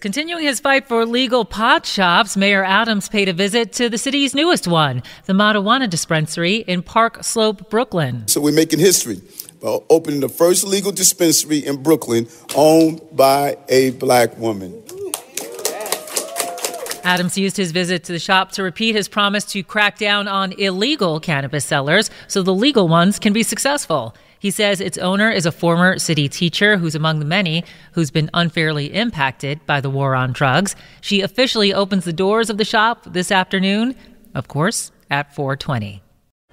Continuing his fight for legal pot shops, Mayor Adams paid a visit to the city's newest one, the Matawana Dispensary in Park Slope, Brooklyn. So we're making history by opening the first legal dispensary in Brooklyn owned by a black woman. Adams used his visit to the shop to repeat his promise to crack down on illegal cannabis sellers so the legal ones can be successful. He says its owner is a former city teacher who's among the many who's been unfairly impacted by the war on drugs. She officially opens the doors of the shop this afternoon, of course, at 420.